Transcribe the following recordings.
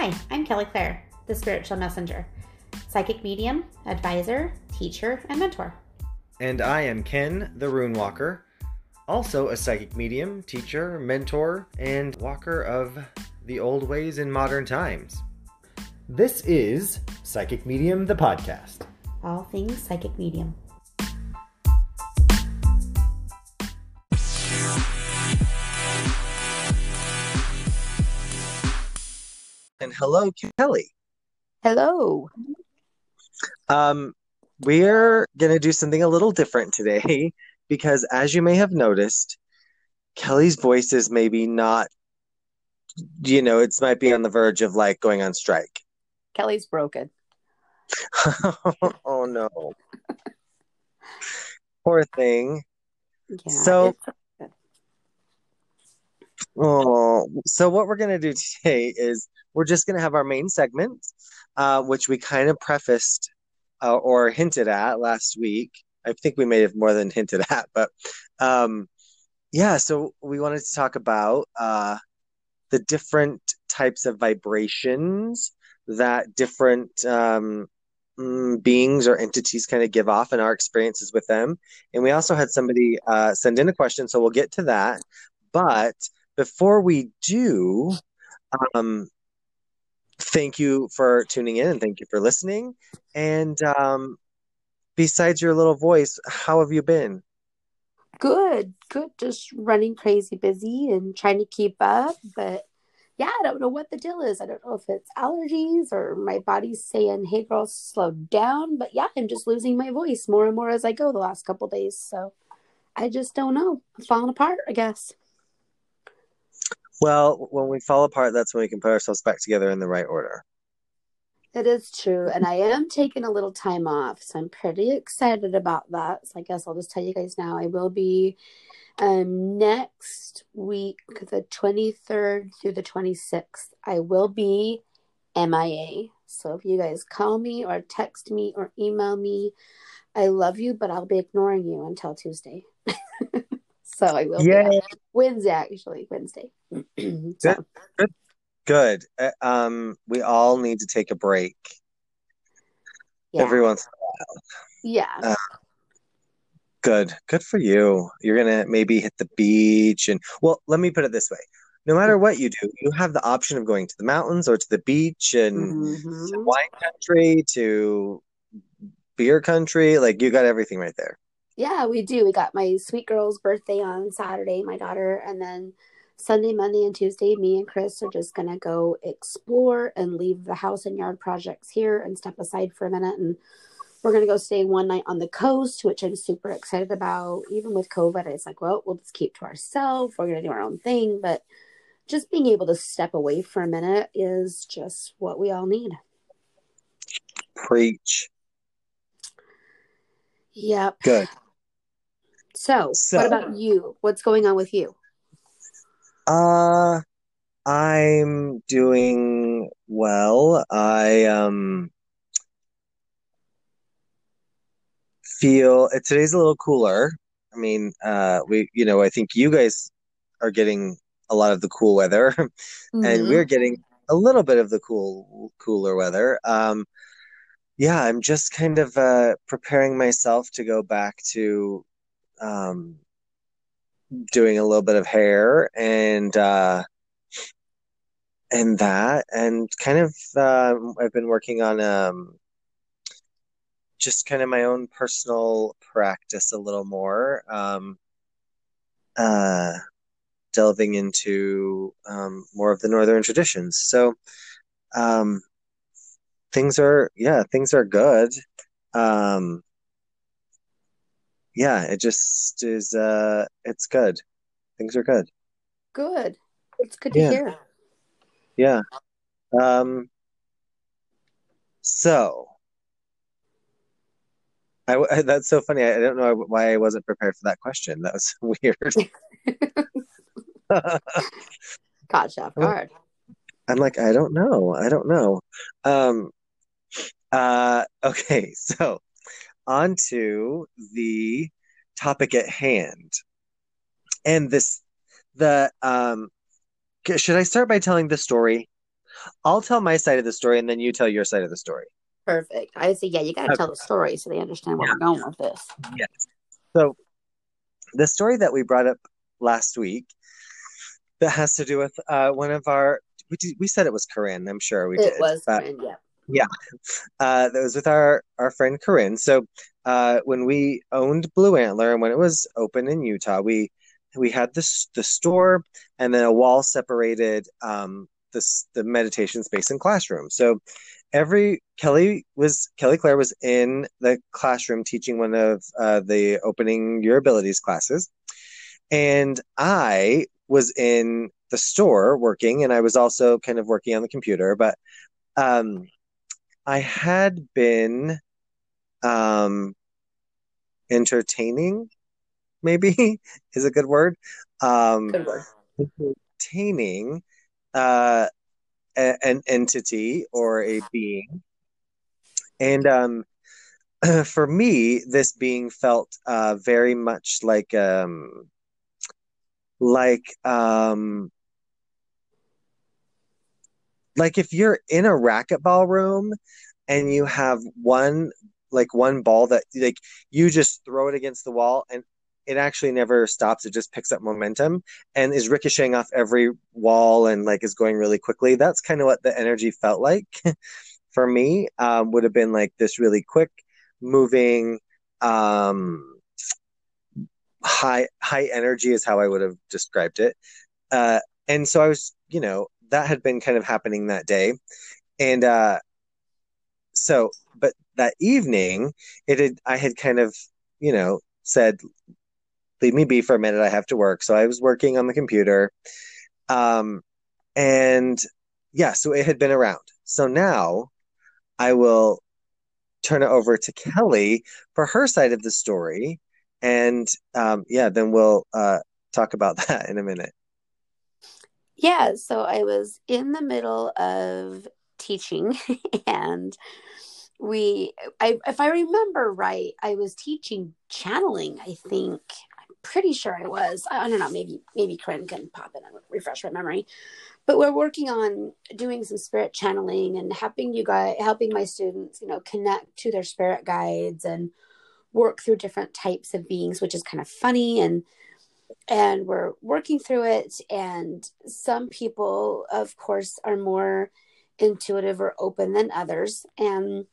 Hi, I'm Kelli Clair, the spiritual messenger, psychic medium, advisor, teacher, and mentor. And I am Kenn, the Rune Walker, also a psychic medium, teacher, mentor, and walker of the old ways in modern times. This is Psychic Medium, the podcast. All things psychic medium. Hello, Kelli. Hello. Um, we're going to do something a little different today because, as you may have noticed, Kelli's voice is maybe not, you know, it's might be on the verge of like going on strike. Kelli's broken. oh no. Poor thing. Yeah, So- it's- Oh, so what we're going to do today is we're just going to have our main segment, uh, which we kind of prefaced uh, or hinted at last week. I think we may have more than hinted at, but um, yeah, so we wanted to talk about uh, the different types of vibrations that different um, mm, beings or entities kind of give off and our experiences with them. And we also had somebody uh, send in a question, so we'll get to that. But before we do, um, thank you for tuning in and thank you for listening. And um, besides your little voice, how have you been? good, good. Just running crazy busy and trying to keep up. But yeah, I don't know what the deal is. I don't know if it's allergies or my body's saying, hey, girl, slow down. But yeah, I'm just losing my voice more and more as I go the last couple days. So I just don't know. I'm falling apart, I guess. Well, when we fall apart, that's when we can put ourselves back together in the right order. It is true. And I am taking a little time off. So I'm pretty excited about that. So I guess I'll just tell you guys now. I will be um, next week, the 23rd through the 26th. I will be MIA. So if you guys call me or text me or email me, I love you, but I'll be ignoring you until Tuesday. so I will be Wednesday, actually, Wednesday. so, Good. Uh, Um, we all need to take a break yeah. every once. In a while. Yeah. Uh, Good. Good for you. You're gonna maybe hit the beach and well, let me put it this way. No matter what you do, you have the option of going to the mountains or to the beach and Mhm. to wine country to beer country. Like you got everything right there. Yeah, we do. We got my sweet girl's birthday on Saturday, my daughter, and then Sunday, Monday, and Tuesday, me and Chris are just gonna go explore and leave the house and yard projects here and step aside for a minute. And we're gonna go stay one night on the coast, which I'm super excited about. Even with COVID, it's like, well, we'll just keep to ourselves. We're gonna do our own thing, but just being able to step away for a minute is just what we all need. Preach. Yep. Good. So, So- what about you? What's going on with you? Uh, I'm doing well. I um feel uh, today's a little cooler. I mean, uh, we, you know, I think you guys are getting a lot of the cool weather, and Mhm. we're getting a little bit of the cool, cooler weather. Um, yeah, I'm just kind of uh preparing myself to go back to um doing a little bit of hair and uh and that and kind of uh, I've been working on um just kind of my own personal practice a little more um uh delving into um more of the northern traditions. So um things are yeah things are good. Um yeah it just is uh it's good things are good Good. It's good to Yeah. hear. Yeah. Um, so I, I- that's so funny. I, I don't know why I wasn't prepared for that question. That was weird. Caught you off guard. I'm like, I don't know. I don't know. Um, uh, okay, so on to the topic at hand. And this, the, um, should I start by telling the story? I'll tell my side of the story and then you tell your side of the story. Perfect. I say, yeah, you got to Okay. tell the story so they understand where Yeah. we're going with this. Yes. So the story that we brought up last week that has to do with uh, one of our we, did, we said it was Corinne, I'm sure we it did. was, but friend, yeah. Uh, that was with our our friend Corinne. So uh, when we owned Blue Antler and when it was open in Utah, we we had this the store and then a wall separated um, the meditation space and classroom. So every Kelli was Kelli Clair was in the classroom teaching one of uh, the opening your abilities classes, and I was in the store working, and I was also kind of working on the computer, but. Um, I had been um entertaining, maybe is a good word. Um Good word. entertaining uh a- an entity or a being. And um for me, this being felt uh very much like um like um like if you're in a racquetball room and you have one like one ball that like you just throw it against the wall and it actually never stops it just picks up momentum and is ricocheting off every wall and like is going really quickly that's kind of what the energy felt like for me um, would have been like this really quick moving um high high energy is how i would have described it. Uh and so i was you know that had been kind of happening that day. And uh so but that evening it had i had kind of you know said leave me be for a minute i have to work. So i was working on the computer. Um and yeah so it had been around. So now i will turn it over to kelli for her side of the story. And um yeah then we'll uh talk about that in a minute Yeah, so I was in the middle of teaching and we I if I remember right, I was teaching channeling, I think. I'm pretty sure I was. I, don't know, maybe maybe Corinne can pop in and refresh my memory. But we're working on doing some spirit channeling and helping you guys helping my students, you know, connect to their spirit guides and work through different types of beings, which is kind of funny and and we're working through it. And some people of course are more intuitive or open than others. And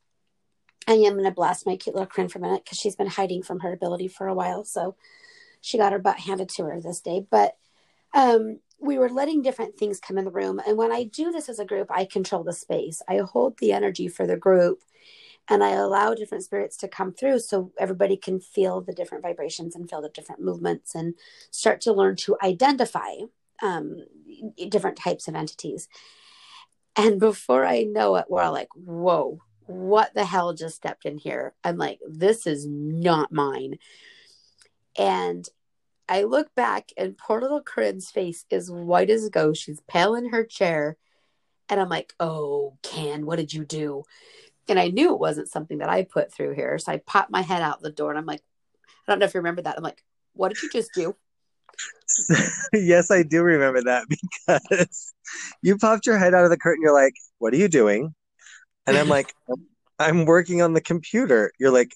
i am going to blast my cute little Corinne for a minute because she's been hiding from her ability for a while. So she got her butt handed to her this day. But um we were letting different things come in the room. And when i do this as a group i control the space. I hold the energy for the group and I allow different spirits to come through so everybody can feel the different vibrations and feel the different movements and start to learn to identify um, different types of entities. And before I know it, we're all like, whoa, what the hell just stepped in here? I'm like, this is not mine. And I look back, and poor little Corinne's face is white as a ghost. She's pale in her chair. And I'm like, oh, Kenn, what did you do? And I knew it wasn't something that I put through here. So I popped my head out the door and I'm like, I don't know if you remember that. I'm like, what did you just do? yes, I do remember that because you popped your head out of the curtain. You're like, "What are you doing?" And I'm like, "I'm working on the computer." You're like,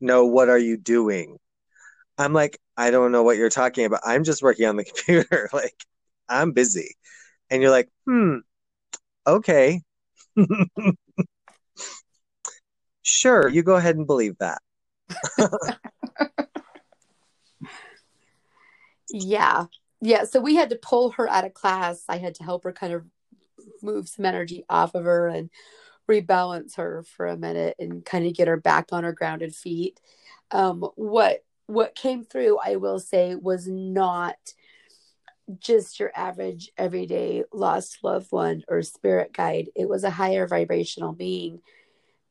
"No, what are you doing?" I'm like, "I don't know what you're talking about. I'm just working on the computer. like, I'm busy." And you're like, "Hmm, okay." Sure, you go ahead and believe that. Yeah. Yeah. So we had to pull her out of class. I had to help her kind of move some energy off of her and rebalance her for a minute and kind of get her back on her grounded feet. Um, what what came through, I will say, was not just your average everyday lost loved one or spirit guide. It was a higher vibrational being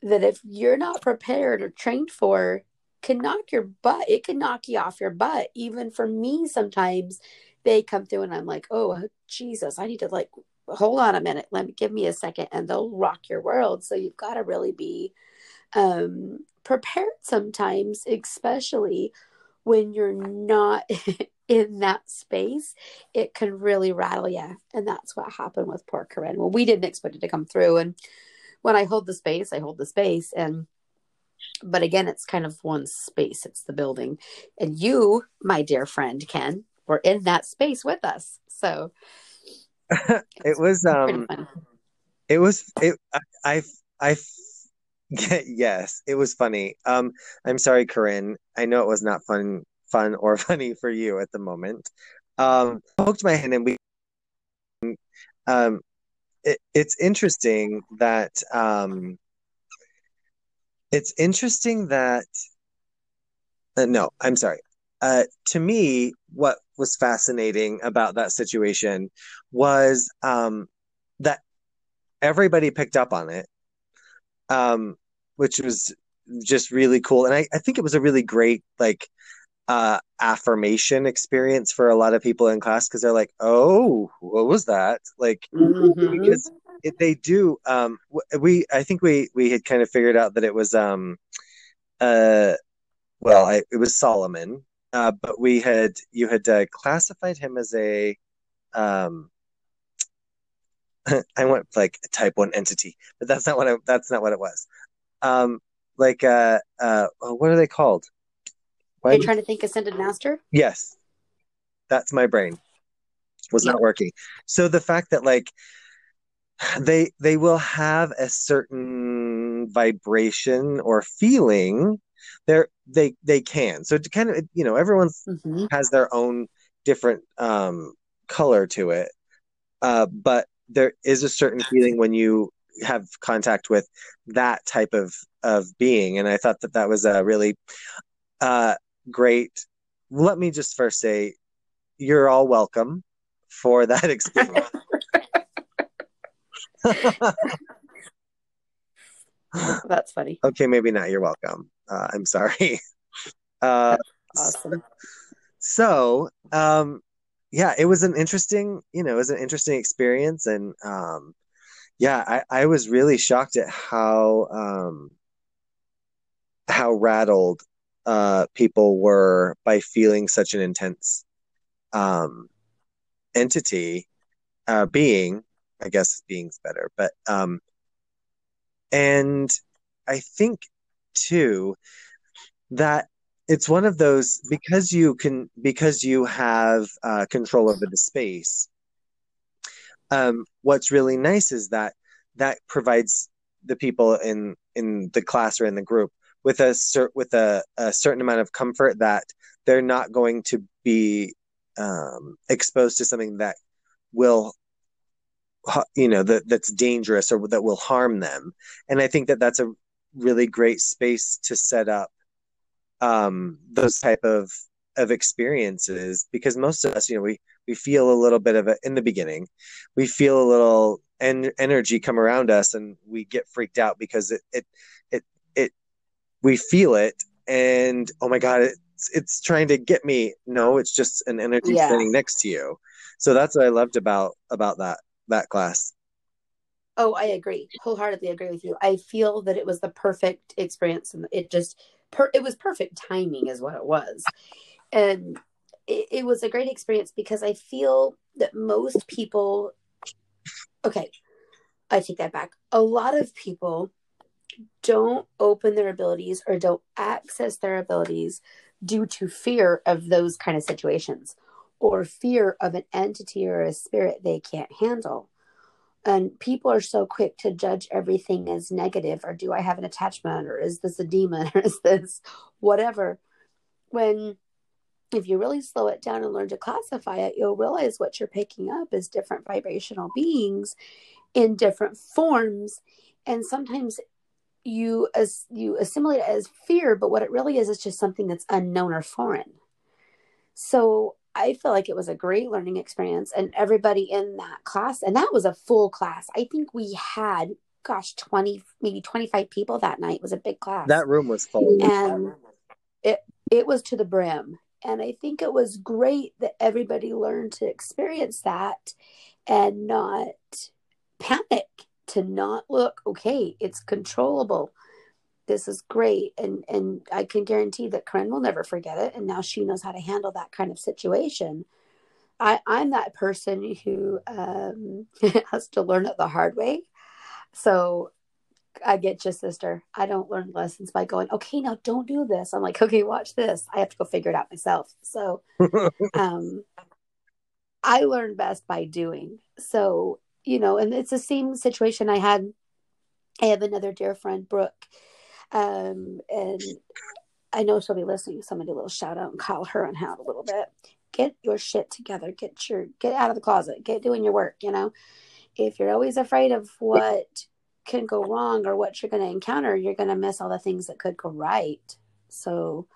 that if you're not prepared or trained for can knock your butt. It can knock you off your butt. Even for me, sometimes they come through and I'm like, oh, Jesus, I need to like, hold on a minute. Let me give me a second and they'll rock your world. So you've got to really be um, prepared sometimes, especially when you're not in that space, it can really rattle you. And that's what happened with poor Corinne. Well, we didn't expect it to come through. And when I hold the space, I hold the space. And but again, it's kind of one space, it's the building. And you, my dear friend Ken, were in that space with us. So it was um it was it I I, I yes, it was funny. Um, I'm sorry, Corinne. I know it was not fun, fun or funny for you at the moment. Um, poked my hand and we. Um, it, it's interesting that um, it's interesting that. Uh, no, I'm sorry. Uh, to me, what was fascinating about that situation was um, that everybody picked up on it um, which was just really cool. And I, I think it was a really great like uh, affirmation experience for a lot of people in class because they're like, "Oh, what was that?" Like mm-hmm. because it, they do. Um, we I think we we had kind of figured out that it was um, uh, well, I, it was Solomon, uh, but we had you had uh, classified him as a um I went like a type one entity, but that's not what I, that's not what it was. Um, like uh, uh, what are they called? Why Are you trying to think ascended master? Yes, that's my brain was not working. So the fact that like they they will have a certain vibration or feeling there they they can so to kind of you know everyone's mm-hmm. has their own different um color to it uh but there is a certain feeling when you have contact with that type of of being and i thought that that was a really uh great. Let me just first say you're all welcome for that experience. That's funny. Okay maybe not. You're welcome. Uh, i'm sorry. Uh awesome. so um yeah, it was an interesting, you know, it was an interesting experience, and um, yeah, I, I was really shocked at how um, how rattled uh, people were by feeling such an intense um, entity, uh, being. I guess being's better, but um, and I think too that it's one of those because you can because you have uh, control over the space um, what's really nice is that that provides the people in in the class or in the group with a cert with a, a certain amount of comfort that they're not going to be um, exposed to something that will you know that that's dangerous or that will harm them and i think that that's a really great space to set up um, those type of of experiences because most of us, you know, we we feel a little bit of it in the beginning. We feel a little en- energy come around us, and we get freaked out because it it we feel it, and oh my god, it's it's trying to get me. No, it's just an energy yeah. standing next to you. So that's what I loved about about that that class. Oh, I agree. Wholeheartedly agree with you. I feel that it was the perfect experience and it just per- it was perfect timing is what it was and it, it was a great experience because i feel that most people okay i take that back a lot of people don't open their abilities or don't access their abilities due to fear of those kind of situations or fear of an entity or a spirit they can't handle. And people are so quick to judge everything as negative or do i have an attachment or is this a demon or is this whatever? When if you really slow it down and learn to classify it you'll realize what you're picking up is different vibrational beings in different forms. And sometimes you as you assimilate it as fear but what it really is is just something that's unknown or foreign so I feel like it was a great learning experience, and everybody in that class, and that was a full class. I think we had, gosh, twenty, maybe twenty-five people that night. It was a big class. That room was full, and it it was to the brim. And I think it was great that everybody learned to experience that and not panic, to not look okay. It's controllable. this is great. And and i can guarantee that Corinne will never forget it. And now she knows how to handle that kind of situation. I i'm that person who um has to learn it the hard way. So i get you sister. I don't learn lessons by going okay now don't do this. I'm like okay watch this. I have to go figure it out myself. So um i learn best by doing. So you know and it's the same situation i had i have another dear friend brooke um, and I know she'll be listening. Somebody a little shout out and call her on out a little bit. Get your shit together. Get your get out of the closet. Get doing your work. You know, if you're always afraid of what can go wrong or what you're going to encounter, you're going to miss all the things that could go right. So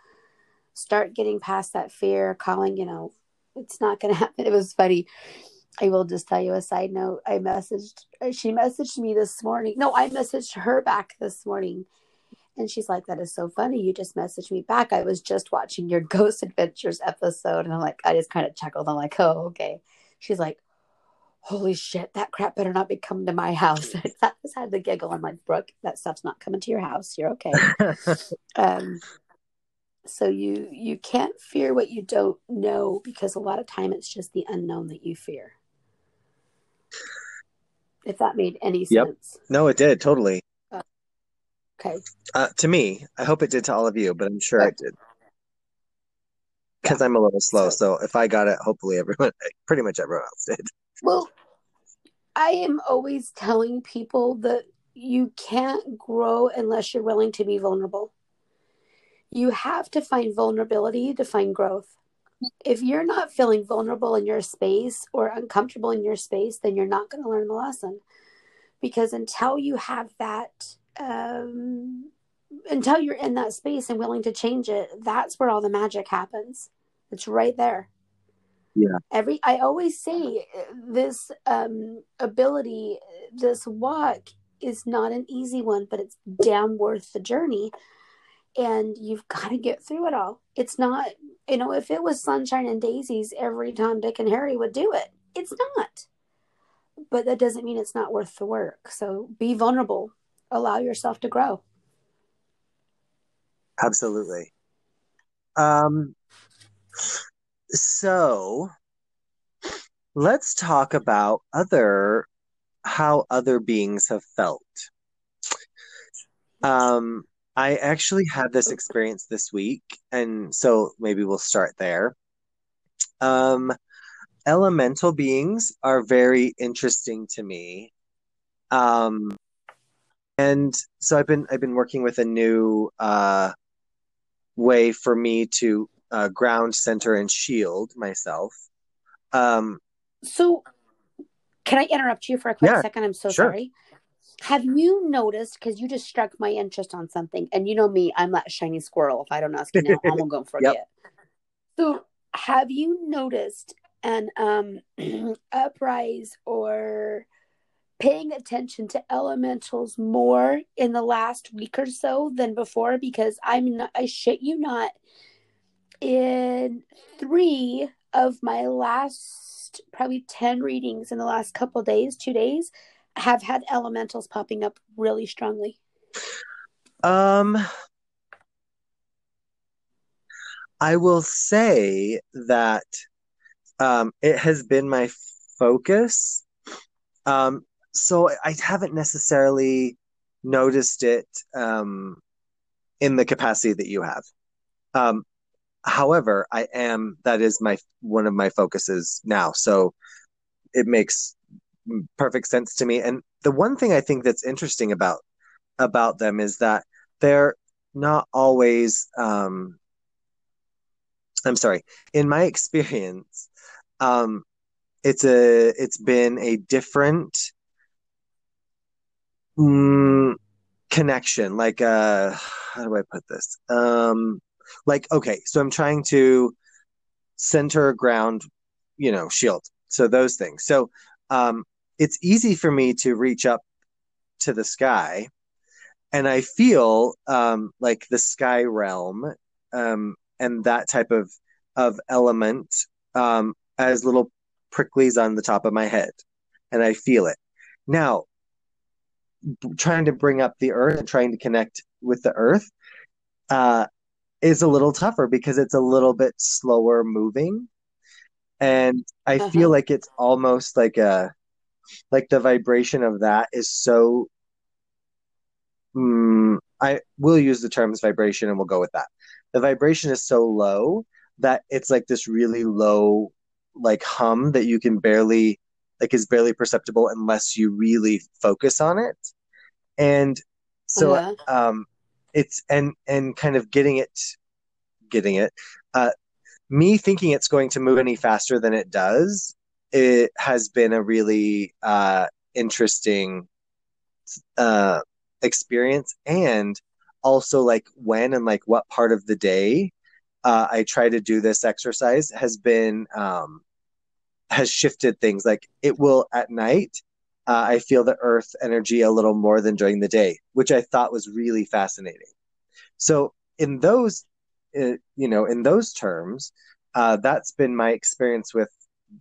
start getting past that fear. Calling, you know, it's not going to happen. It was funny. I will just tell you a side note. I messaged, she messaged me this morning. No, I messaged her back this morning and she's like, That is so funny. You just messaged me back. I was just watching your Ghost Adventures episode. And I'm like, I just kind of chuckled. I'm like, Oh, okay. She's like, Holy shit, that crap better not be coming to my house. I just had the giggle. I'm like, Brooke, that stuff's not coming to your house. You're okay. um, so you you can't fear what you don't know because a lot of time it's just the unknown that you fear. If that made any sense. Yep. No, it did totally. Okay. Uh, to me, I hope it did to all of you, but I'm sure it did. Because I'm a little slow, So- so if I got it, hopefully everyone, pretty much everyone else did. Well, I am always telling people that you can't grow unless you're willing to be vulnerable. You have to find vulnerability to find growth. If you're not feeling vulnerable in your space or uncomfortable in your space, then you're not going to learn the lesson. Because until you have that, um, until you're in that space and willing to change it, that's where all the magic happens. It's right there Yeah. every i always say this um ability this walk is not an easy one but it's damn worth the journey and you've got to get through it all it's not you know if it was sunshine and daisies every time dick and harry would do it it's not but that doesn't mean it's not worth the work so be vulnerable allow yourself to grow Absolutely. Um, so let's talk about other how other beings have felt. Um, I actually had this experience this week, and so maybe we'll start there. Um, elemental beings are very interesting to me. Um, and so I've been I've been working with a new uh way for me to uh, ground center and shield myself. Um, So, can I interrupt you for a quick Yeah, second? I'm so sure. sorry. Have you noticed? Because you just struck my interest on something, and you know me, I'm that shiny squirrel. If I don't ask you now, I'm gonna go forget. So, have you noticed an um uprise or paying attention to elementals more in the last week or so than before? Because I'm not, I shit you not, in three of my last probably 10 readings in the last couple days, two days, have had elementals popping up really strongly. um, I will say that um, it has been my focus. Um, so I haven't necessarily noticed it um, in the capacity that you have. Um, however, I am that is my one of my focuses now. So it makes perfect sense to me. And the one thing I think that's interesting about about them is that they're not always um I'm sorry, in my experience, um it's a it's been a different mm, connection like uh how do I put this? Um like okay, so I'm trying to center ground, you know, shield. So those things. So um it's easy for me to reach up to the sky and I feel um like the sky realm um and that type of of element um as little pricklies on the top of my head and I feel it. Now, b- trying to bring up the earth and trying to connect with the earth uh, is a little tougher because it's a little bit slower moving. And I Uh-huh. feel like it's almost like a like the vibration of that is so mm, I will use the terms vibration and we'll go with that. The vibration is so low that it's like this really low like hum that you can barely like is barely perceptible unless you really focus on it. And so Uh-huh. um it's and and kind of getting it getting it uh me thinking it's going to move any faster than it does it has been a really uh interesting uh experience and also like when and like what part of the day uh I try to do this exercise has been um has shifted things like it will at night uh, I feel the earth energy a little more than during the day, which I thought was really fascinating. So in those, uh, you know, in those terms, uh, that's been my experience with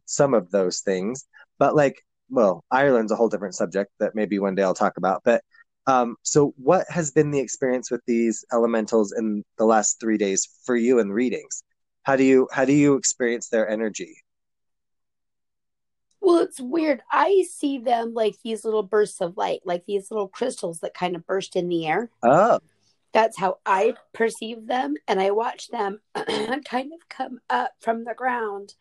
some of those things. But like, well, Ireland's a whole different subject that maybe one day I'll talk about. But um, so what has been the experience with these elementals in the last three days for you in readings? How do you how do you experience their energy? Well, it's weird. I see them like these little bursts of light, like these little crystals that kind of burst in the air. Oh, That's how I perceive them. And I watch them kind of come up from the ground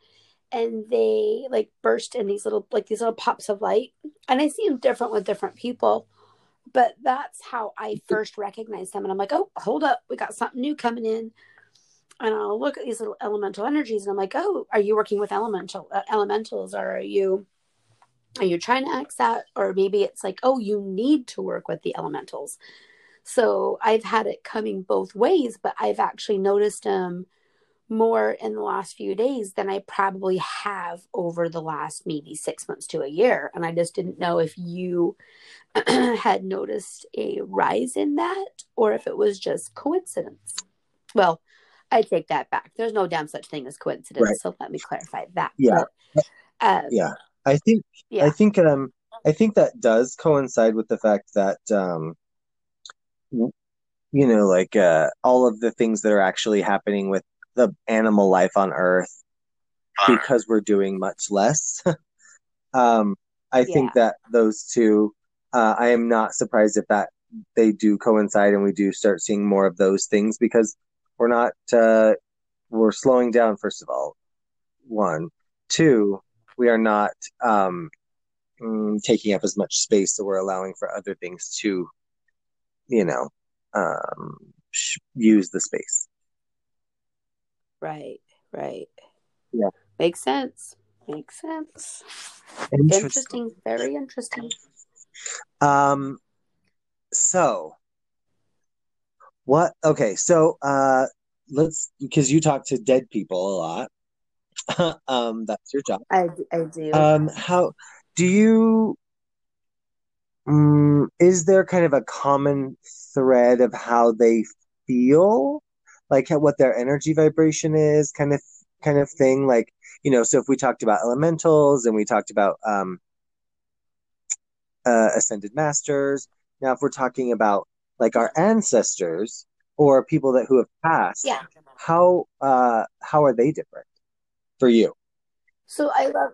and they like burst in these little, like these little pops of light. And I see them different with different people. But that's how I first recognize them. And I'm like, oh, hold up. We got something new coming in. And I'll look at these little elemental energies and I'm like, oh, are you working with elemental uh, elementals or are you are you trying to ask that or maybe it's like oh you need to work with the elementals so i've had it coming both ways but i've actually noticed them more in the last few days than i probably have over the last maybe six months to a year and i just didn't know if you had noticed a rise in that or if it was just coincidence well i take that back there's no damn such thing as coincidence Right. so let me clarify that Yeah. But, uh, yeah. I think yeah I think um I think that does coincide with the fact that um you know like uh all of the things that are actually happening with the animal life on earth because we're doing much less. Um I think that those two uh I am not surprised if that they do coincide and we do start seeing more of those things because we're not uh we're slowing down first of all. One. Two we are not um mm, taking up as much space, so we're allowing for other things to, you know, um, sh- use the space. Right, right. Yeah. Makes sense. Makes sense. Interesting. Interesting. Very interesting. Um, so what? Okay, so uh, let's because you talk to dead people a lot. um, that's your job. I, I do. Um, how do you? Mm, is there kind of a common thread of how they feel, like what their energy vibration is, kind of kind of thing? Like you know, so if we talked about elementals and we talked about um, uh, ascended masters, now if we're talking about like our ancestors or people that who have passed, yeah. how uh, how are they different for you? So I love.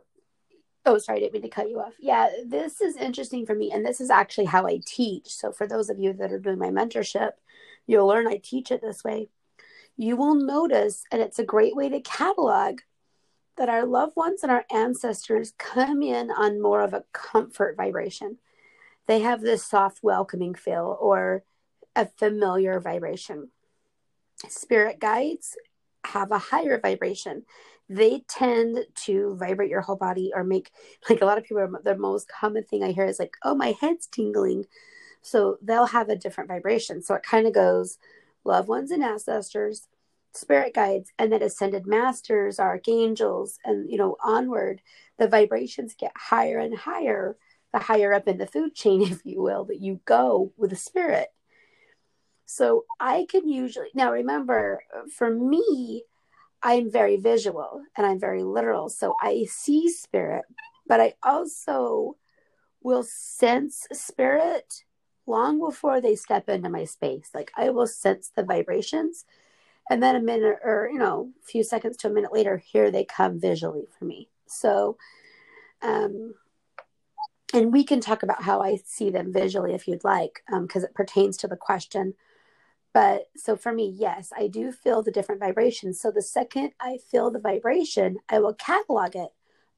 Oh, sorry, I didn't mean to cut you off. Yeah, this is interesting for me, and this is actually how I teach. So for those of you that are doing my mentorship, you'll learn I teach it this way. You will notice, and it's a great way to catalog that our loved ones and our ancestors come in on more of a comfort vibration. They have this soft, welcoming feel or a familiar vibration. Spirit guides have a higher vibration. They tend to vibrate your whole body or make, like a lot of people, the most common thing I hear is like, oh, my head's tingling. So they'll have a different vibration. So it kind of goes loved ones and ancestors, spirit guides, and then ascended masters, archangels, and you know, onward. The vibrations get higher and higher, the higher up in the food chain, if you will, that you go with the spirit. So I can usually now remember for me, I'm very visual and I'm very literal. So I see spirit, but I also will sense spirit long before they step into my space. Like I will sense the vibrations. And then a minute or, you know, a few seconds to a minute later, here they come visually for me. So, um, and we can talk about how I see them visually if you'd like, because um, it pertains to the question. But so for me, yes, I do feel the different vibrations. So the second I feel the vibration, I will catalog it.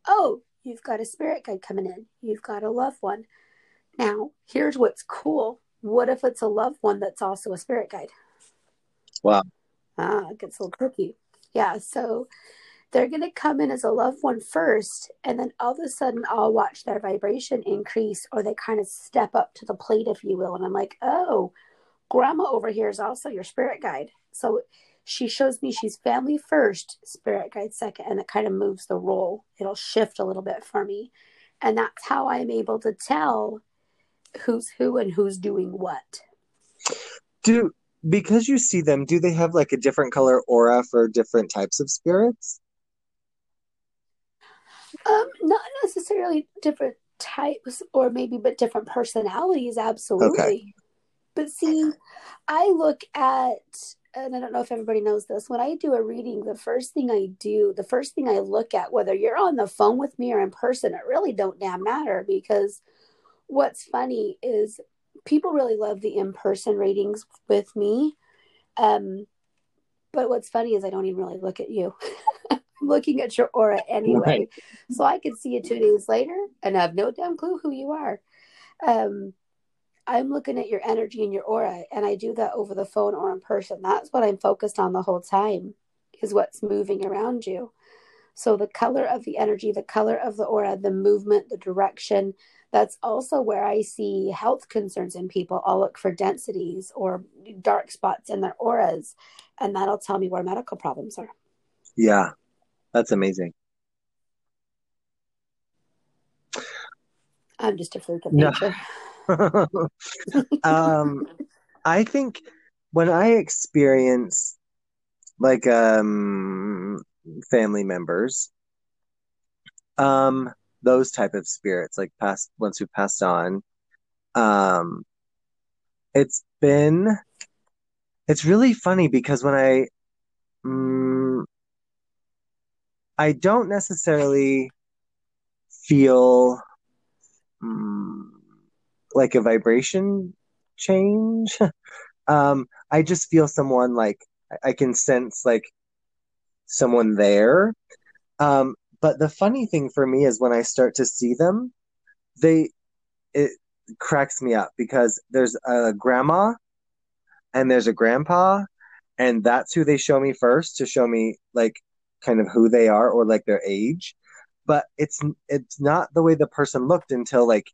Oh, you've got a spirit guide coming in. You've got a loved one. Now, here's what's cool. What if it's a loved one that's also a spirit guide? Wow. Ah, it gets a little tricky. Yeah. So they're going to come in as a loved one first, and then all of a sudden I'll watch their vibration increase or they kind of step up to the plate, if you will. And I'm like, oh, grandma over here is also your spirit guide. So she shows me she's family first, spirit guide second, and it kind of moves the role. It'll shift a little bit for me. And that's how I'm able to tell who's who and who's doing what. Do because you see them, do they have like a different color aura for different types of spirits? Um, not necessarily different types or maybe but different personalities, absolutely. Okay. But see, I look at and I don't know if everybody knows this, when I do a reading, the first thing I do, the first thing I look at, whether you're on the phone with me or in person, it really don't damn matter because what's funny is people really love the in-person readings with me. Um, but what's funny is I don't even really look at you. I'm looking at your aura anyway. Right. So I can see you two days later and I have no damn clue who you are. Um, I'm looking at your energy and your aura, and I do that over the phone or in person. That's what I'm focused on the whole time, is what's moving around you. So the color of the energy, the color of the aura, the movement, the direction. That's also where I see health concerns in people. I'll look for densities or dark spots in their auras, and that'll tell me where medical problems are. Yeah, that's amazing. I'm just a freak of nature. um, I think when I experience like um family members, um, those type of spirits, like past once who passed on, um, it's been it's really funny because when I um, I don't necessarily feel um, like a vibration change. um, I just feel someone like I can sense like someone there. Um, but the funny thing for me is when I start to see them, they it cracks me up because there's a grandma and there's a grandpa, and that's who they show me first to show me like kind of who they are or like their age. But it's it's not the way the person looked until like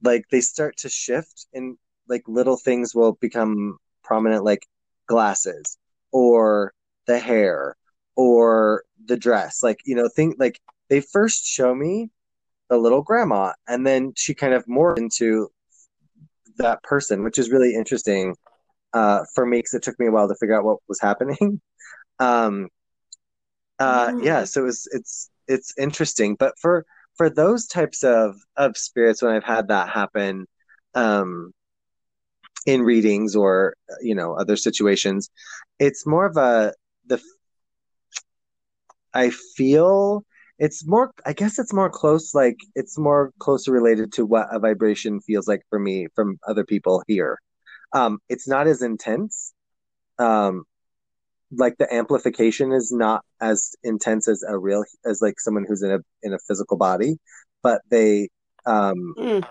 like they start to shift and like little things will become prominent like glasses or the hair or the dress. Like you know think like they first show me the little grandma and then she kind of more into that person which is really interesting uh, for me because it took me a while to figure out what was happening. Um uh mm. yeah so it's it's it's interesting. But for for those types of of spirits when I've had that happen um in readings or you know other situations it's more of a the I feel it's more I guess it's more close like it's more closely related to what a vibration feels like for me from other people here. Um it's not as intense. Um like the amplification is not as intense as a real as like someone who's in a in a physical body but they um mm.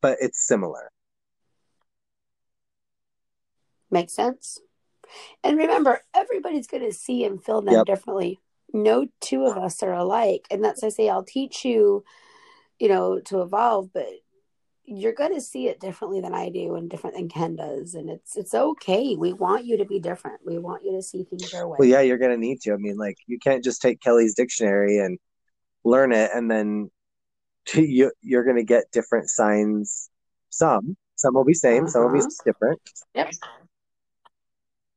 but it's similar makes sense and remember everybody's going to see and feel them yep. differently no two of us are alike and that's i say i'll teach you you know to evolve but you're going to see it differently than I do and different than Kenn does. And it's, it's okay. We want you to be different. We want you to see things your way. Well, yeah, you're going to need to. I mean, like you can't just take Kelli's dictionary and learn it. And then you, you're going to get different signs. Some, some will be same. Uh-huh. Some will be uh-huh. different. Yep.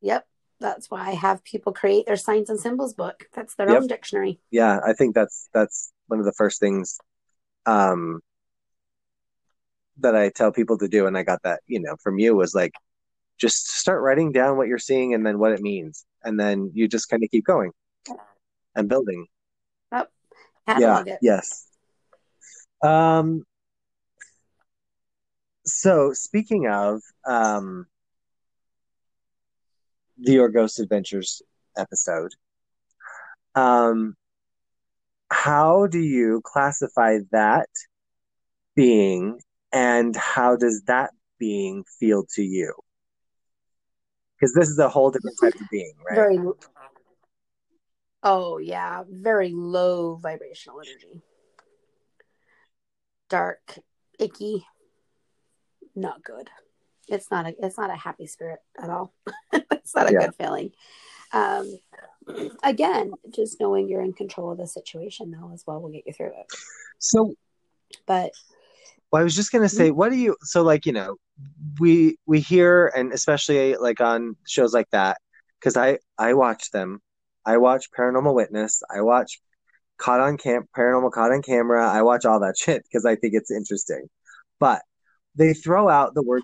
Yep. That's why I have people create their signs and symbols book. That's their yep. own dictionary. Yeah. I think that's, that's one of the first things, um, that I tell people to do, and I got that, you know, from you was like, just start writing down what you're seeing and then what it means, and then you just kind of keep going and building. Yep. Yeah. It. Yes. Um. So speaking of um, the Your Ghost Adventures episode, um, how do you classify that being, and how does that being feel to you? Because this is a whole different type of being, right? Very. Oh yeah, very low vibrational energy. Dark, icky, not good. It's not a. It's not a happy spirit at all. it's not a Yeah. good feeling. Um, again, just knowing you're in control of the situation though as well will get you through it. So But Well, I was just gonna say, what do you? So, like, you know, we we hear, and especially like on shows like that, because I I watch them. I watch Paranormal Witness. I watch Caught on Camp Paranormal Caught on Camera. I watch all that shit because I think it's interesting. But they throw out the word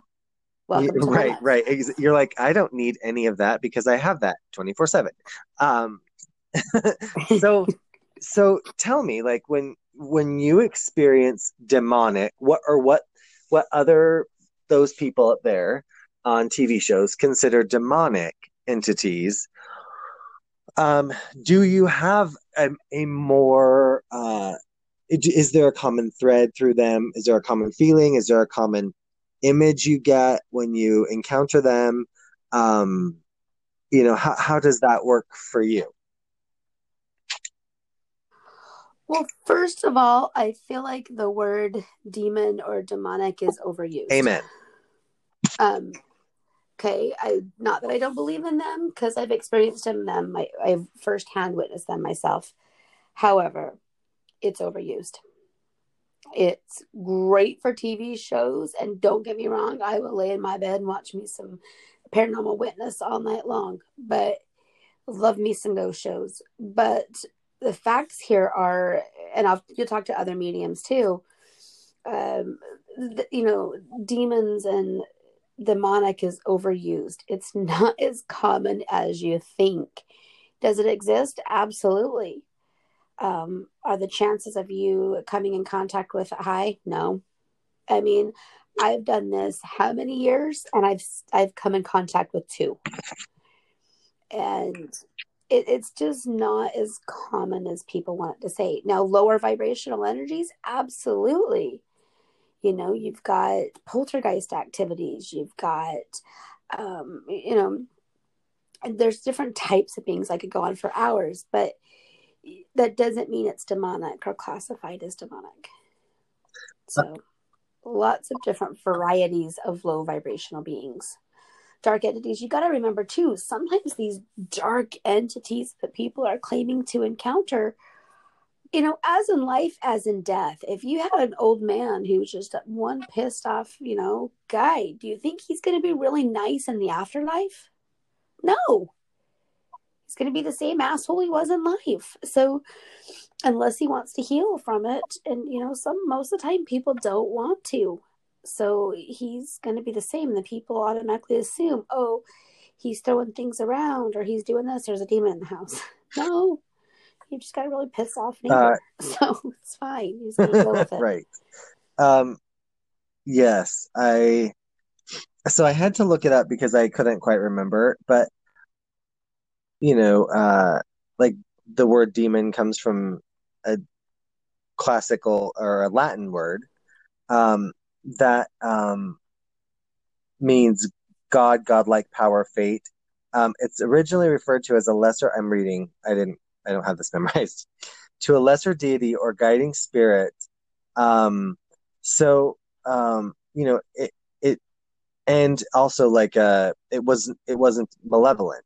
welcome to right, life. right. You're like, I don't need any of that because I have that 24 seven. Um, so so tell me like when when you experience demonic what or what what other those people up there on tv shows consider demonic entities um do you have a, a more uh is there a common thread through them is there a common feeling is there a common image you get when you encounter them um you know how, how does that work for you Well, first of all, I feel like the word demon or demonic is overused. amen Um, okay, I not that I don't believe in them because I've experienced them. Them, I, I've firsthand witnessed them myself. However, it's overused. It's great for TV shows, and don't get me wrong, I will lay in my bed and watch me some Paranormal Witness all night long. But love me some ghost shows. But the facts here are, and I'll you'll talk to other mediums too. Um, th- you know, demons and demonic is overused. It's not as common as you think. Does it exist? Absolutely. Um, are the chances of you coming in contact with it high? No. I mean, I've done this how many years, and I've I've come in contact with two, and it, it's just not as common as people want to say. Now, lower vibrational energies, absolutely you know you've got poltergeist activities you've got um you know there's different types of beings i could go on for hours but that doesn't mean it's demonic or classified as demonic so lots of different varieties of low vibrational beings dark entities you got to remember too sometimes these dark entities that people are claiming to encounter you know, as in life, as in death, if you had an old man who was just one pissed off, you know, guy, do you think he's going to be really nice in the afterlife? No. He's going to be the same asshole he was in life. So, unless he wants to heal from it, and, you know, some most of the time people don't want to. So, he's going to be the same. The people automatically assume, oh, he's throwing things around or he's doing this, there's a demon in the house. No, you just got a really pissed off neighbor. so it's fine. He's going to deal with it. right um yes i so i had to look it up because i couldn't quite remember but you know uh like the word demon comes from a classical or a latin word um that um means god godlike power fate. Um it's originally referred to as a lesser i'm reading i didn't i don't have this memorized to a lesser deity or guiding spirit. Um so um you know it it and also like uh it wasn't it wasn't malevolent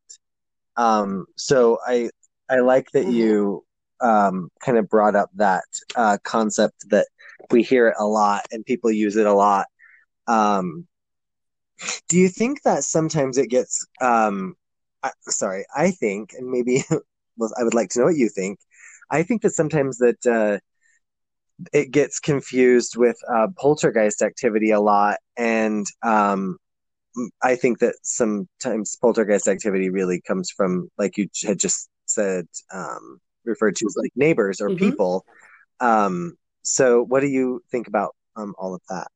um so i i like that Mhm. you um kind of brought up that uh concept that we hear it a lot and people use it a lot um do you think that sometimes it gets um I, sorry i think and maybe well i would like to know what you think i think that sometimes that uh it gets confused with uh, poltergeist activity a lot, and um, I think that sometimes poltergeist activity really comes from, like you had just said, um, referred to as like neighbors or Mhm. people. Um, so, what do you think about um, all of that?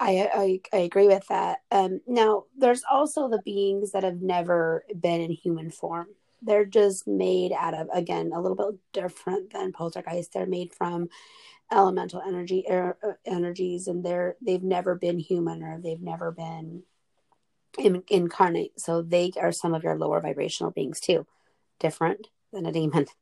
I, I I agree with that. Um, now, there's also the beings that have never been in human form. They're just made out of again a little bit different than poltergeist. They're made from elemental energy er, energies, and they're they've never been human or they've never been in, incarnate. So they are some of your lower vibrational beings too, different than a demon.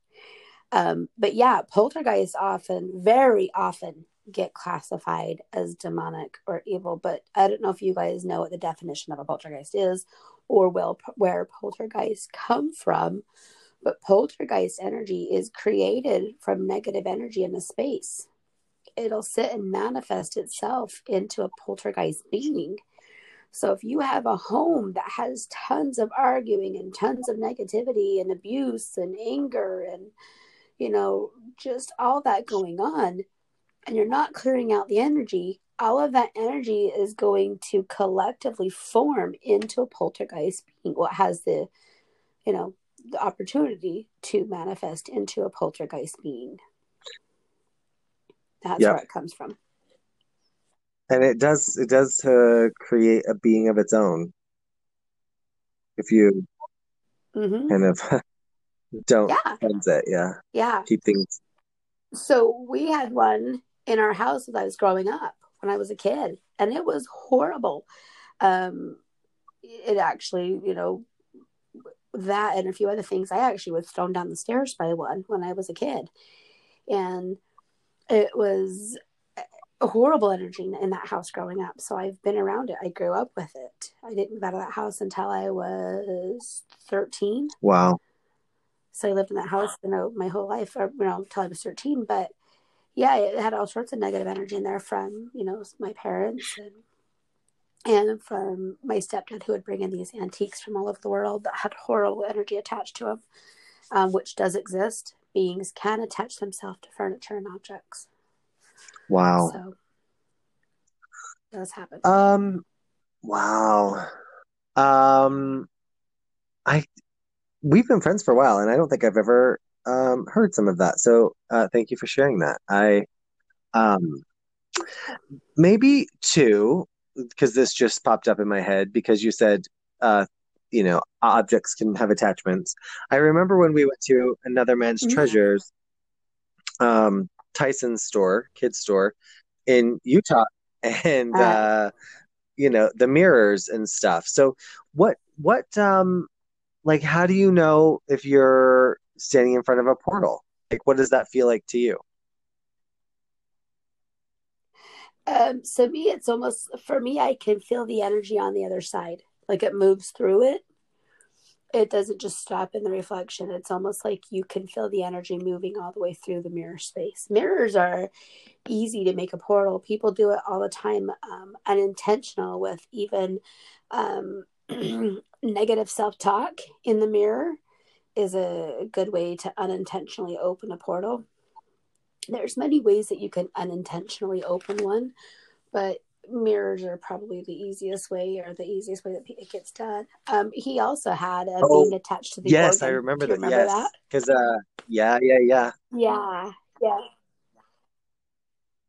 Um, but yeah, poltergeists often, very often, get classified as demonic or evil. But I don't know if you guys know what the definition of a poltergeist is, or will where poltergeists come from. But poltergeist energy is created from negative energy in a space. It'll sit and manifest itself into a poltergeist being. So if you have a home that has tons of arguing and tons of negativity and abuse and anger and you know just all that going on and you're not clearing out the energy, all of that energy is going to collectively form into a poltergeist being what has the you know the opportunity to manifest into a poltergeist being. That's Yeah. where it comes from. And it does it does uh, create a being of its own if you mm-hmm. kind of don't Yeah, cleanse it. Yeah, yeah. keep things. So we had one in our house when I was growing up, when I was a kid, and it was horrible. Um, it actually, you know, that and a few other things. I actually was thrown down the stairs by one when I was a kid, and it was a horrible energy in that house growing up. So I've been around it. I grew up with it. I didn't move out of that house until I was thirteen. Wow. So I lived in that house, you know, my whole life, or, you know, until I was 13. But yeah, it had all sorts of negative energy in there from, you know, my parents and and from my stepdad who would bring in these antiques from all over the world that had horrible energy attached to them, um, which does exist. Beings can attach themselves to furniture and objects. Wow. So it does happen. Um. Wow. Um. I we've been friends for a while, and I don't think I've ever um heard some of that. So uh, thank you for sharing that. I um maybe two because this just popped up in my head because you said uh you know objects can have attachments. I remember when we went to another man's Mhm. treasures um Tyson's store, kids store in Utah and Uh, uh you know the mirrors and stuff. So what what um like how do you know if you're standing in front of a portal? Like what does that feel like to you? Um, so me, it's almost for me. I can feel the energy on the other side, like it moves through it. It doesn't just stop in the reflection. It's almost like you can feel the energy moving all the way through the mirror space. Mirrors are easy to make a portal. People do it all the time, um, unintentional with even um, negative self talk in the mirror is a good way to unintentionally open a portal there's many ways that you can unintentionally open one but mirrors are probably the easiest way or the easiest way that it gets done. Um he also had a Oh, being attached to the Yes, I remember that. remember Yes, that? because uh, yeah, yeah, yeah. yeah yeah.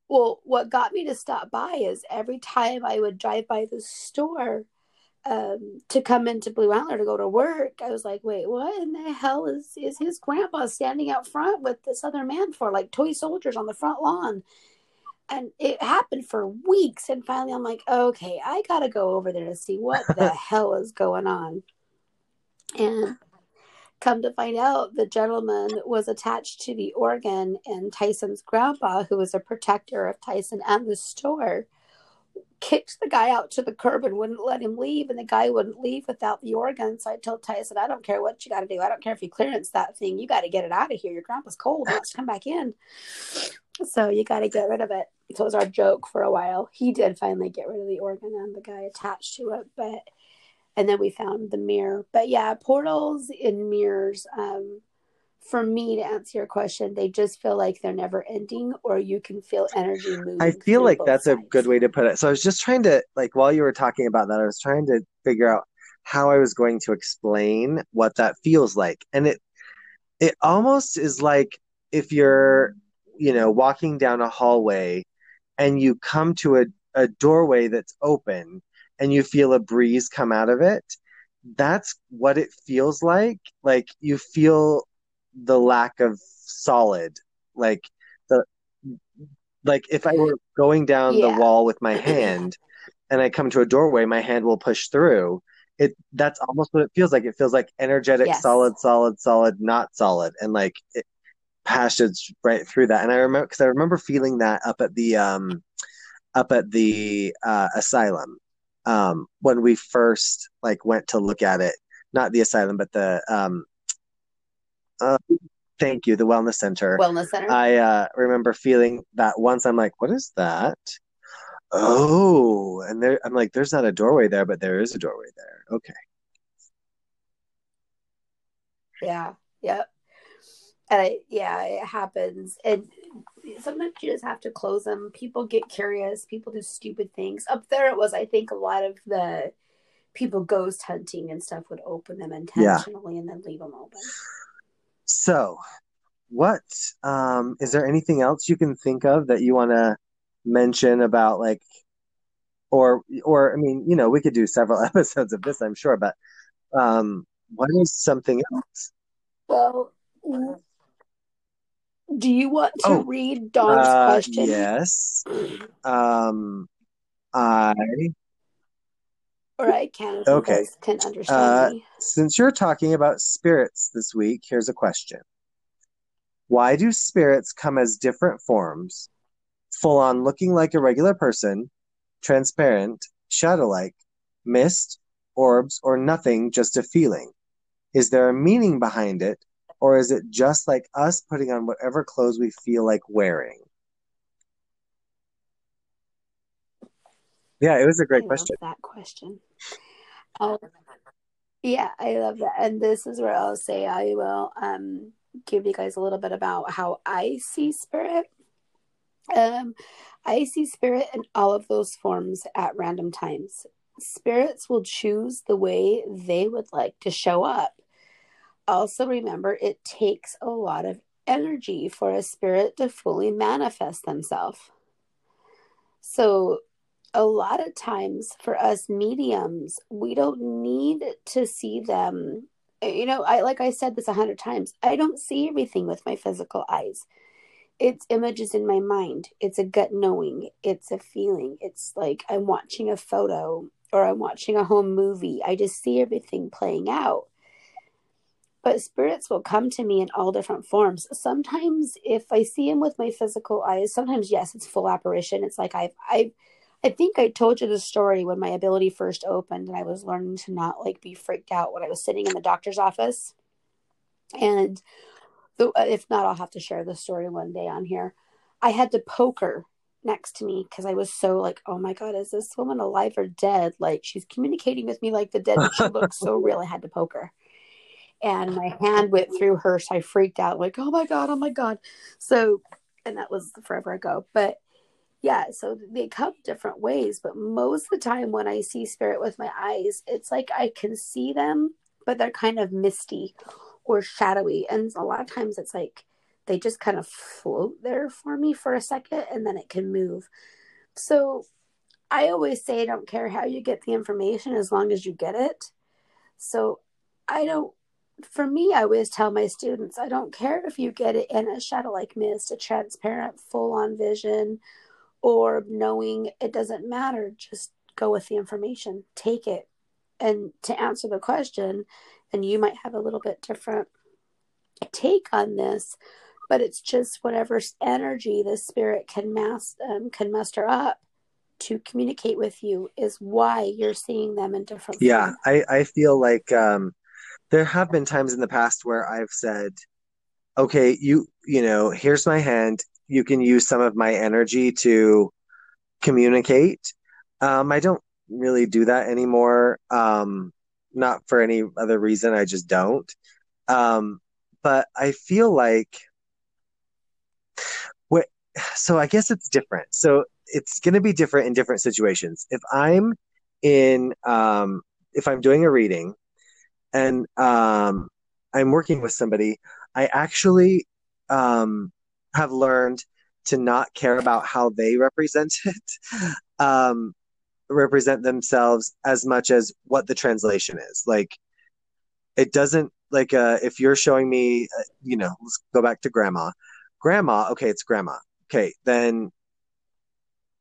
Well what got me to stop by is every time i would drive by the store um to come into blue antler to go to work i was like wait what in the hell is is his grandpa standing out front with this other man for? Like toy soldiers on the front lawn and it happened for weeks and finally i'm like okay i gotta go over there to see what the hell is going on. And come to find out the gentleman was attached to the organ and tyson's grandpa who was a protector of tyson and the store kicked the guy out to the curb and wouldn't let him leave and the guy wouldn't leave without the organ so i told tyson i don't care what you got to do. I don't care if you clearance that thing. You got to get it out of here. Your grandpa's cold. He wants to come back in so you got to get rid of it so it was our joke for a while he did finally get rid of the organ and the guy attached to it but and then we found the mirror but yeah portals in mirrors um for me to answer your question, they just feel like they're never ending, or you can feel energy moving. I feel like that's a good way to put it. So I was just trying to like while you were talking about that, I was trying to figure out how I was going to explain what that feels like. And it it almost is like if you're, you know, walking down a hallway and you come to a, a doorway that's open and you feel a breeze come out of it. That's what it feels like. Like you feel the lack of solid. Like the like if I were going down the wall with my hand and I come to a doorway, my hand will push through. It that's almost what it feels like. It feels like energetic, Yes. solid, solid, solid, not solid, and like it passes right through that. And I remember because I remember feeling that up at the um up at the uh, asylum um when we first like went to look at it. Not the asylum, but the um uh, thank you, the wellness center. Wellness center. I uh, remember feeling that once. I'm like, what is that? Oh, and there, I'm like, there's not a doorway there, but there is a doorway there. Okay. Yeah. Yep. And I, yeah, it happens. And sometimes you just have to close them. People get curious. People do stupid things. Up there, it was, I think, a lot of the people ghost hunting and stuff would open them intentionally and then leave them open. So, what um, is there anything else you can think of that you want to mention about like, or or I mean, you know, we could do several episodes of this, I'm sure, but um, what is something else? Well, do you want to Oh, read Dawn's Uh, question? yes. Um, I Or I can okay. can understand Uh, me. since you're talking about spirits this week, here's a question. Why do spirits come as different forms, full on looking like a regular person, transparent, shadow like, mist, orbs, or nothing, just a feeling? Is there a meaning behind it, or is it just like us putting on whatever clothes we feel like wearing? Yeah, it was a great love question. that question. Um, yeah, I love that. And this is where I'll say I will um give you guys a little bit about how I see spirit. Um, I see spirit in all of those forms at random times. Spirits will choose the way they would like to show up. Also, remember, it takes a lot of energy for a spirit to fully manifest themselves. So, a lot of times for us mediums, we don't need to see them. You know, I like I said this a hundred times. I don't see everything with my physical eyes. It's images in my mind. It's a gut knowing. It's a feeling. It's like I'm watching a photo or I'm watching a home movie. I just see everything playing out. But spirits will come to me in all different forms. Sometimes, if I see them with my physical eyes, sometimes yes, it's full apparition. It's like I've I've I think I told you the story when my ability first opened and I was learning to not like be freaked out when I was sitting in the doctor's office. And the, if not, I'll have to share the story one day on here. I had to poke her next to me because I was so like, oh my God, is this woman alive or dead? Like she's communicating with me like the dead, she looks so real. I had to poke her. And my hand went through her, so I freaked out, like, oh my God, oh my God. So, and that was forever ago. But yeah, so they come different ways, but most of the time when I see spirit with my eyes, it's like I can see them, but they're kind of misty or shadowy. And a lot of times it's like they just kind of float there for me for a second and then it can move. So I always say I don't care how you get the information as long as you get it. So I don't for me, I always tell my students, I don't care if you get it in a shadow like mist, a transparent, full on vision, or knowing it doesn't matter. Just go with the information, take it. And to answer the question, and you might have a little bit different take on this, but it's just whatever energy the spirit can mass um, can muster up to communicate with you is why you're seeing them in different Yeah. I, I feel like um, there have been times in the past where I've said, okay, you, you know, here's my hand. You can use some of my energy to communicate. Um, I don't really do that anymore. Um, not for any other reason. I just don't. Um, but I feel like what so I guess it's different. So it's going to be different in different situations. If I'm in um if I'm doing a reading and um I'm working with somebody, I actually um have learned to not care about how they represent it. Um represent themselves as much as what the translation is. Like it doesn't like uh if you're showing me uh, you know let's go back to grandma grandma okay it's grandma okay then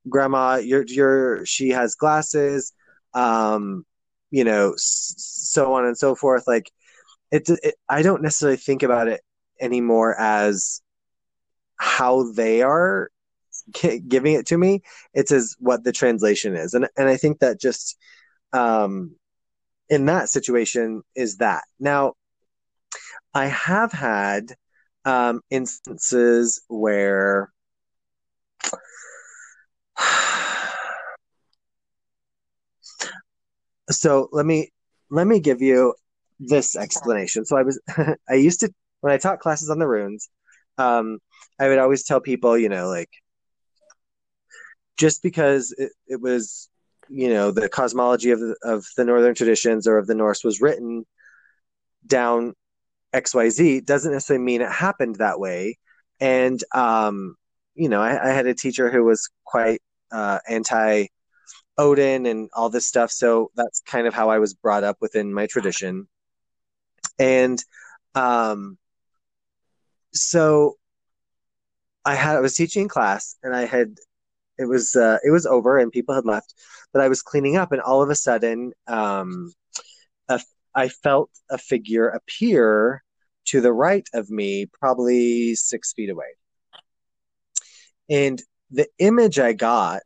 grandma you're you're she has glasses um you know so on and so forth like it, it i don't necessarily think about it anymore as how they are giving it to me. It's as what the translation is. And and i think that just um in that situation is that. Now I have had um, instances where so let me let me give you this explanation. So I was I used to when I taught classes on the runes, um, I would always tell people, you know, like just because it, it was you know the cosmology of the, of the northern traditions or of the Norse was written down XYZ doesn't necessarily mean it happened that way. And, um, you know, I, I had a teacher who was quite uh, anti Odin and all this stuff. So that's kind of how I was brought up within my tradition. And um, so I had I was teaching class and I had it was uh, it was over and people had left, but I was cleaning up and all of a sudden um, a I felt a figure appear to the right of me, probably six feet away. And the image I got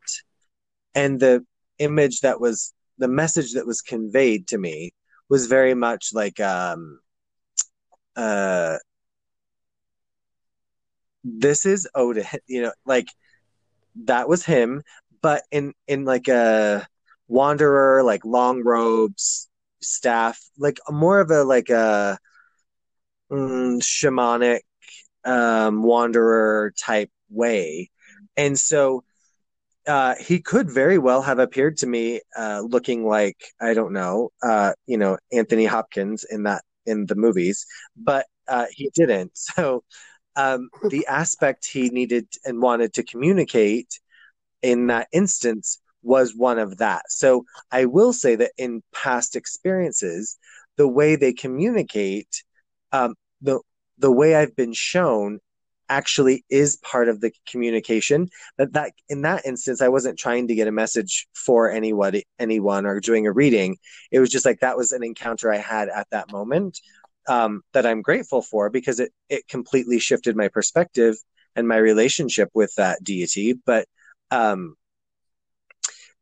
and the image that was the message that was conveyed to me was very much like um uh this is Odin, you know, like that was him, but in in like a wanderer, like long robes, staff, like more of a like a mm, shamanic um, wanderer type way, and so uh, he could very well have appeared to me uh, looking like I don't know, uh, you know, Anthony Hopkins in that in the movies, but uh, he didn't. So um, the aspect he needed and wanted to communicate in that instance was one of that. So I will say that in past experiences, the way they communicate, um, the the way I've been shown actually is part of the communication that that in that instance i wasn't trying to get a message for anybody anyone or doing a reading. It was just like that was an encounter i had at that moment um, that i'm grateful for because it it completely shifted my perspective and my relationship with that deity. But um,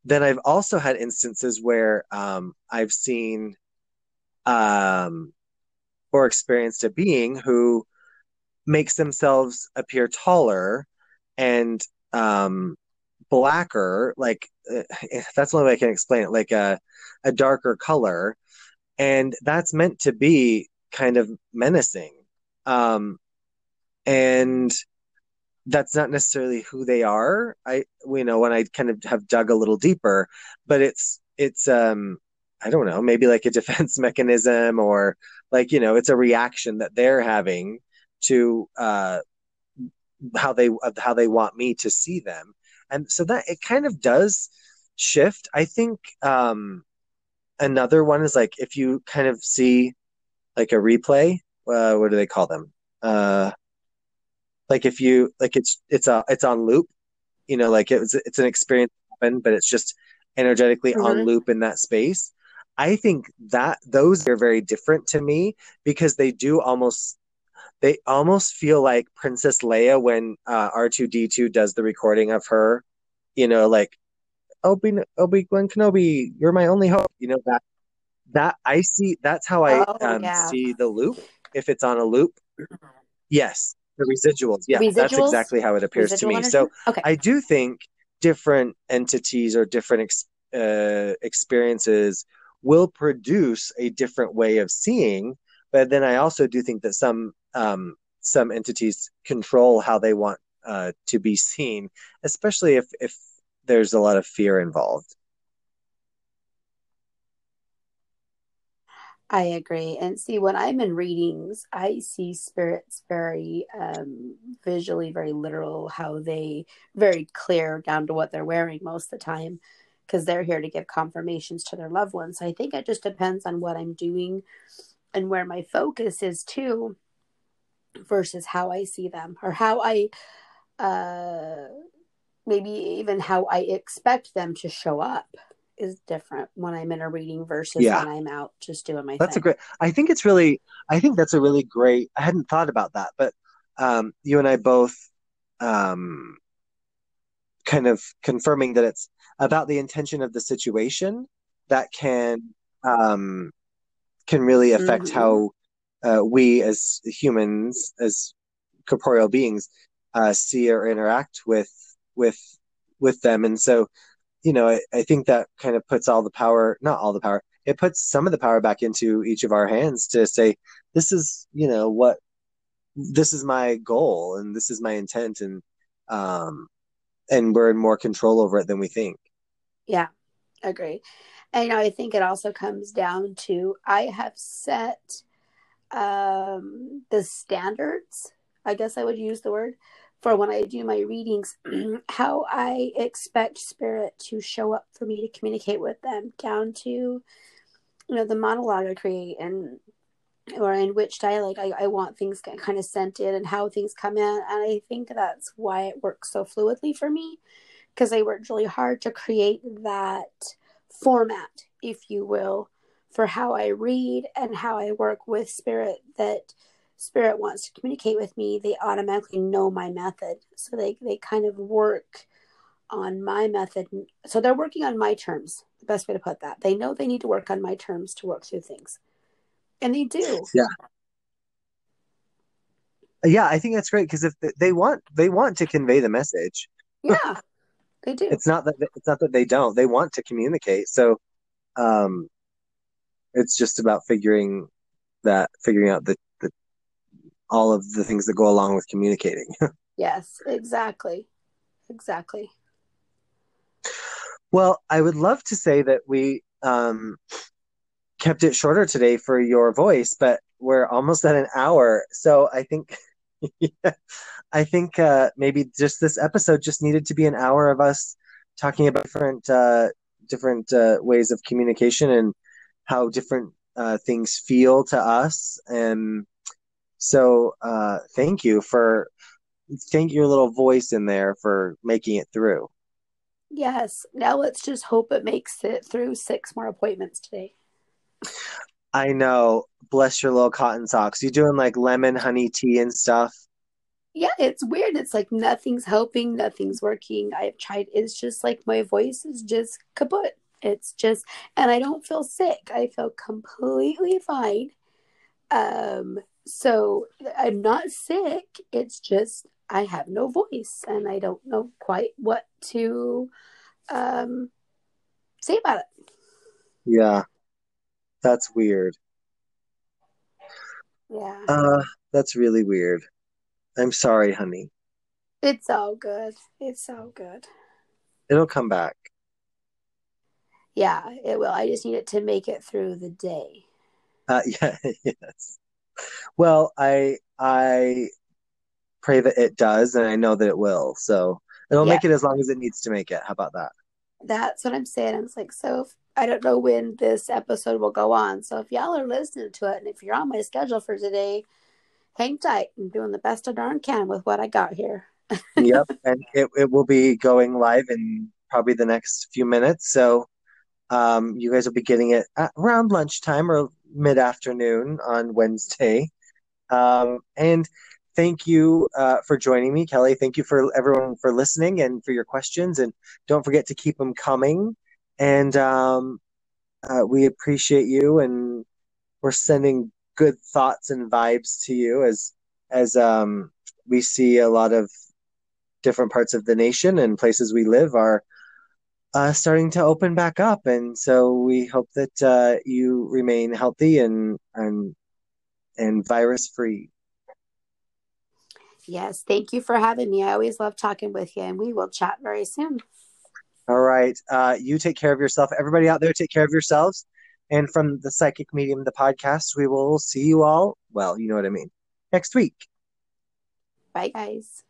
then i've also had instances where um, i've seen um, or experienced a being who makes themselves appear taller and um, blacker like uh, that's the only way i can explain it like a, a darker color. And that's meant to be kind of menacing. Um, and that's not necessarily who they are. I you know when i kind of have dug a little deeper but it's it's um i don't know maybe like a defense mechanism or like you know it's a reaction that they're having to uh, how they how they want me to see them, and so that it kind of does shift. I think um, another one is like if you kind of see like a replay. Uh, what do they call them? Uh, like if you like it's it's a it's on loop. You know, like it's it's an experience but it's just energetically mm-hmm. on loop in that space. I think that those are very different to me because they do almost they almost feel like Princess Leia when uh, R2D2 does the recording of her, you know, like Obi Obi Wan Kenobi, you're my only hope. You know that that I see. That's how I oh, um, yeah. see the loop. If it's on a loop, yes, the residuals. Yeah, residuals? that's exactly how it appears Residual to me. Energy? So okay. I do think different entities or different ex- uh, experiences will produce a different way of seeing. But then I also do think that some um, some entities control how they want uh, to be seen, especially if if there's a lot of fear involved. I agree. And see, when I'm in readings, I see spirits very um, visually, very literal, how they very clear down to what they're wearing most of the time because they're here to give confirmations to their loved ones. So I think it just depends on what I'm doing and where my focus is too versus how I see them or how I uh maybe even how I expect them to show up is different when I'm in a reading versus Yeah. when I'm out just doing my That's a great. I think it's really. I think that's a really great. I hadn't thought about that, but um, you and I both um, kind of confirming that it's about the intention of the situation that can um, can really affect Mhm. how uh, we as humans, as corporeal beings, uh, see or interact with with with them. And so, you know, I, I think that kind of puts all the power, not all the power, it puts some of the power back into each of our hands to say, this is, you know, what this is my goal and this is my intent and um and we're in more control over it than we think. Yeah, agree. And you know, I think it also comes down to I have set um the standards, I guess I would use the word, for when I do my readings, how I expect spirit to show up for me to communicate with them, down to you know the monologue I create and or in which dialect I, I want things kind of sent in and how things come in. And I think that's why it works so fluidly for me because I worked really hard to create that format, if you will, for how I read and how I work with spirit that spirit wants to communicate with me. They automatically know my method. So they, they kind of work on my method. So they're working on my terms, the best way to put that. They know they need to work on my terms to work through things. And they do. Yeah, Yeah, I think that's great because if they want they want to convey the message. Yeah, they do. It's not that it's not that they don't. They want to communicate. So um it's just about figuring that figuring out the, the all of the things that go along with communicating. Yes, exactly. Exactly. Well, I would love to say that we um, kept it shorter today for your voice, but we're almost at an hour. So I think, yeah, I think uh, maybe just this episode just needed to be an hour of us talking about different uh, different uh, ways of communication and how different uh, things feel to us. And so, uh, thank you for thank your little voice in there for making it through. Yes. Now let's just hope it makes it through six more appointments today. I know. Bless your little cotton socks. You doing like lemon honey tea and stuff? Yeah, it's weird. It's like nothing's helping, nothing's working. I've tried. It's just like my voice is just kaput. It's just, and I don't feel sick. I feel completely fine. Um, so I'm not sick. It's just I have no voice, and I don't know quite what to um say about it. Yeah. That's weird. Yeah, Uh, that's really weird. I'm sorry, honey. it's all good. It's all good. It'll come back. Yeah, it will. I just need it to make it through the day. Uh, yeah, yes. Well, I I pray that it does, and I know that it will. So it'll Yeah. make it as long as it needs to make it. How about that? That's what I'm saying. I'm like, so I don't know when this episode will go on. So if y'all are listening to it and if you're on my schedule for today, hang tight. I'm doing the best I darn can with what I got here. Yep, and it, it will be going live in probably the next few minutes. So um, you guys will be getting it around lunchtime or mid afternoon on Wednesday. Um, and thank you uh, for joining me, Kelli. Thank you for everyone for listening and for your questions. And don't forget to keep them coming. And um, uh, we appreciate you, and we're sending good thoughts and vibes to you as as um, we see a lot of different parts of the nation and places we live are uh, starting to open back up, and so we hope that uh, you remain healthy and and and virus free. Yes, thank you for having me. I always love talking with you, and we will chat very soon. All right. Uh, you take care of yourself. Everybody out there, take care of yourselves. And from the Psychic Medium, the podcast, we will see you all. Well, you know what I mean. Next week. Bye, guys.